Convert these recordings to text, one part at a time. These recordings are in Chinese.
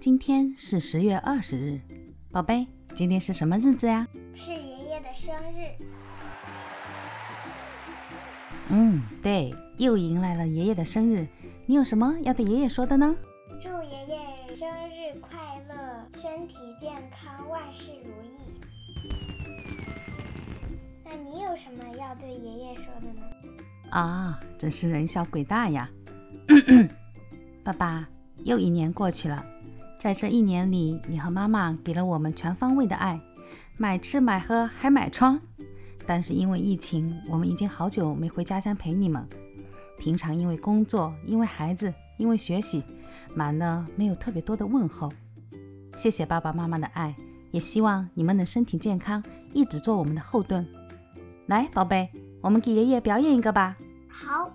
今天是十月二十日，宝贝，今天是什么日子呀？是爷爷的生日。嗯，对，又迎来了爷爷的生日，你有什么要对爷爷说的呢？祝爷爷生日快乐，身体健康，万事如意。那你有什么要对爷爷说的呢？啊，真是人小鬼大呀！爸爸，又一年过去了，在这一年里，你和妈妈给了我们全方位的爱，买吃买喝还买床。但是因为疫情，我们已经好久没回家乡陪你们。平常因为工作，因为孩子，因为学习，忙了没有特别多的问候。谢谢爸爸妈妈的爱，也希望你们能身体健康，一直做我们的后盾。来，宝贝，我们给爷爷表演一个吧。好，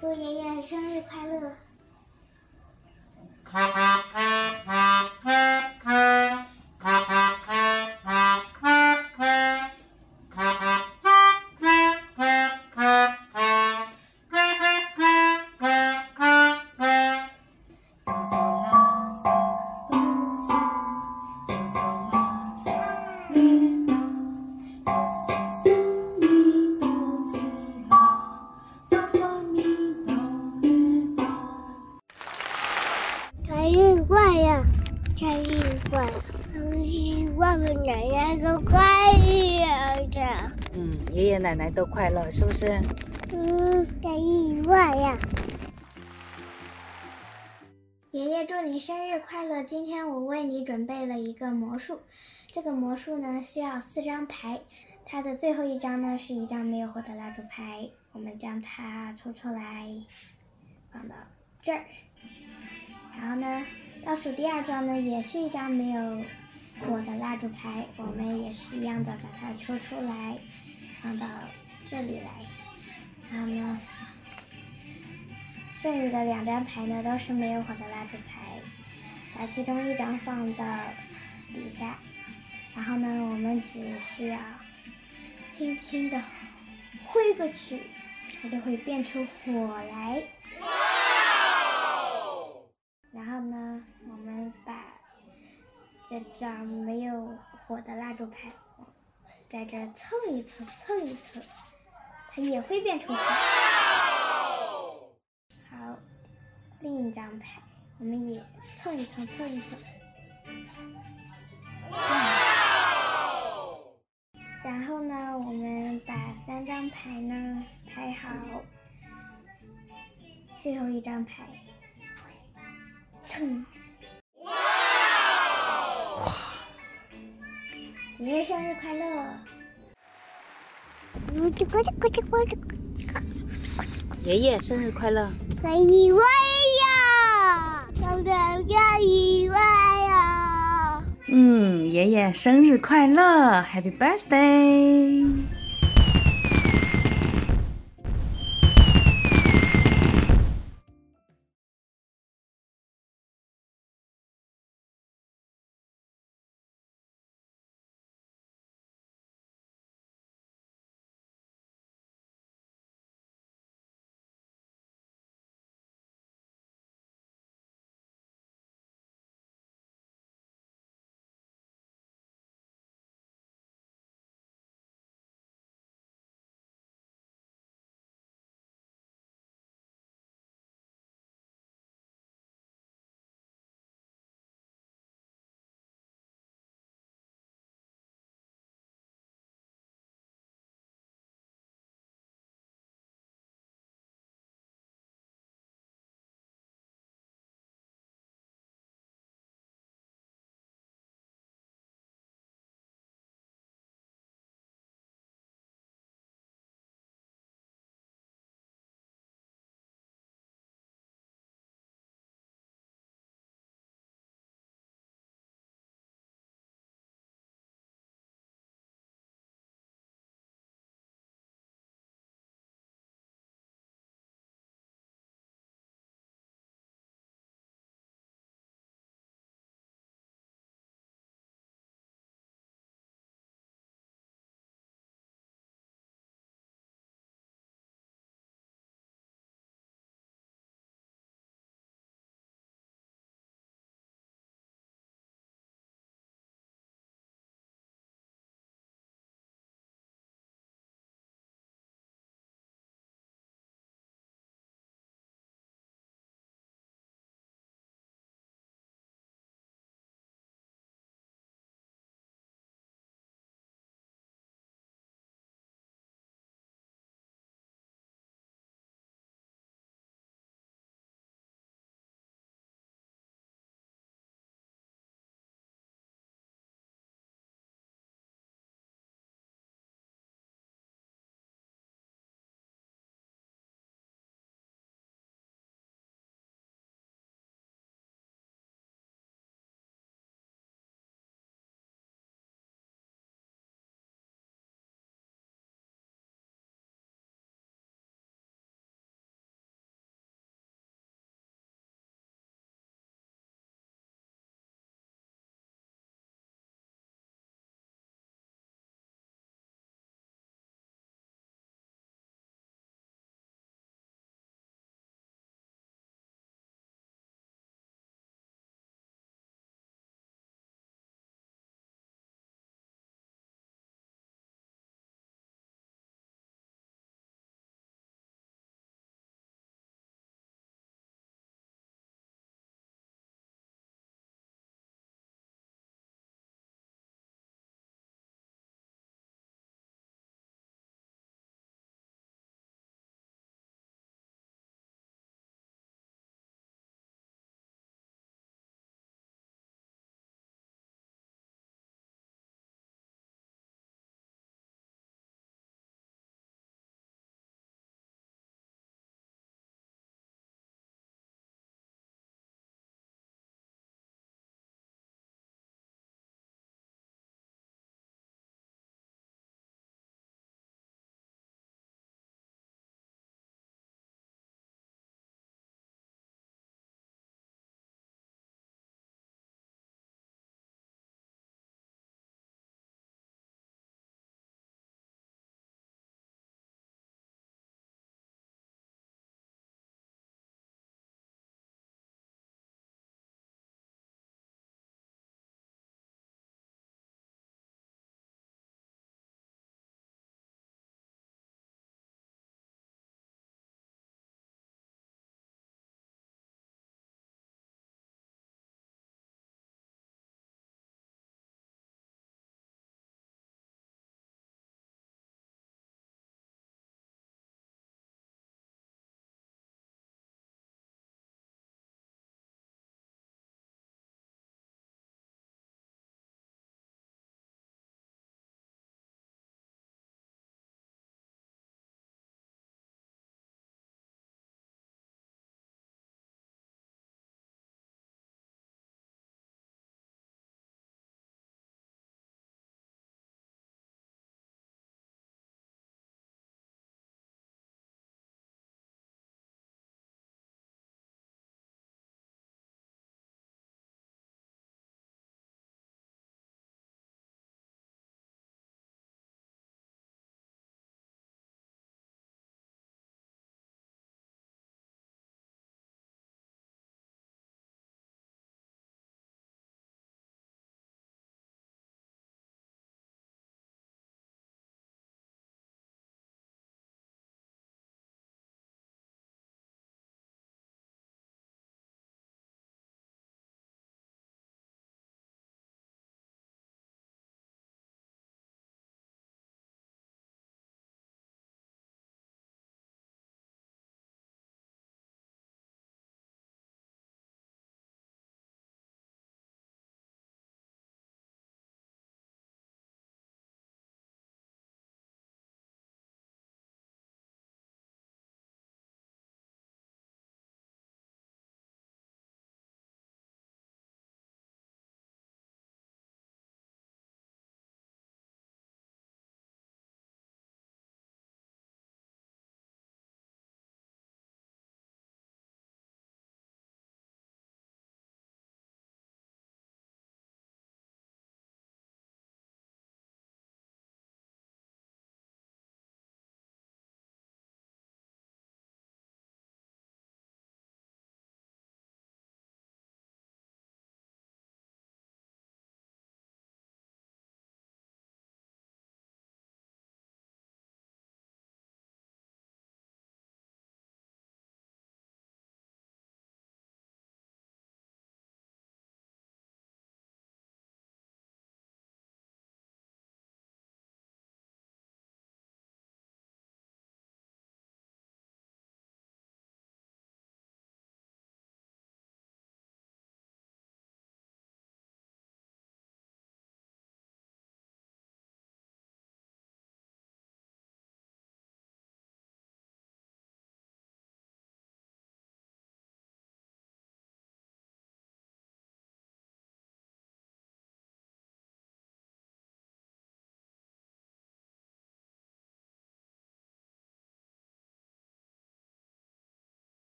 祝爷爷生日快乐！Ha ha ha ha ha ha. 生日快乐，生日快乐，奶奶都快乐的。嗯，爷爷奶奶都快乐，是不是？嗯，生日快乐。爷爷祝你生日快乐！今天我为你准备了一个魔术，这个魔术呢需要四张牌，它的最后一张呢是一张没有火的蜡烛牌，我们将它抽出来，放到这儿。然后呢，倒数第二张呢也是一张没有火的蜡烛牌，我们也是一样的把它抽出来，放到这里来。然后呢，剩余的两张牌呢都是没有火的蜡烛牌，把其中一张放到底下，然后呢，我们只需要轻轻的挥过去，它就会变出火来。然后呢，我们把这张没有火的蜡烛牌在这蹭一蹭，蹭一蹭，它也会变出火。好，另一张牌我们也蹭一蹭，蹭一蹭。然后呢，我们把三张牌呢排好，最后一张牌。蹭！哇！爷爷生日快乐！爷爷生日快乐！快意外呀！刚刚要意外呀！嗯，爷爷生日快乐，Happy Birthday！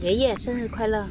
爷爷生日快乐！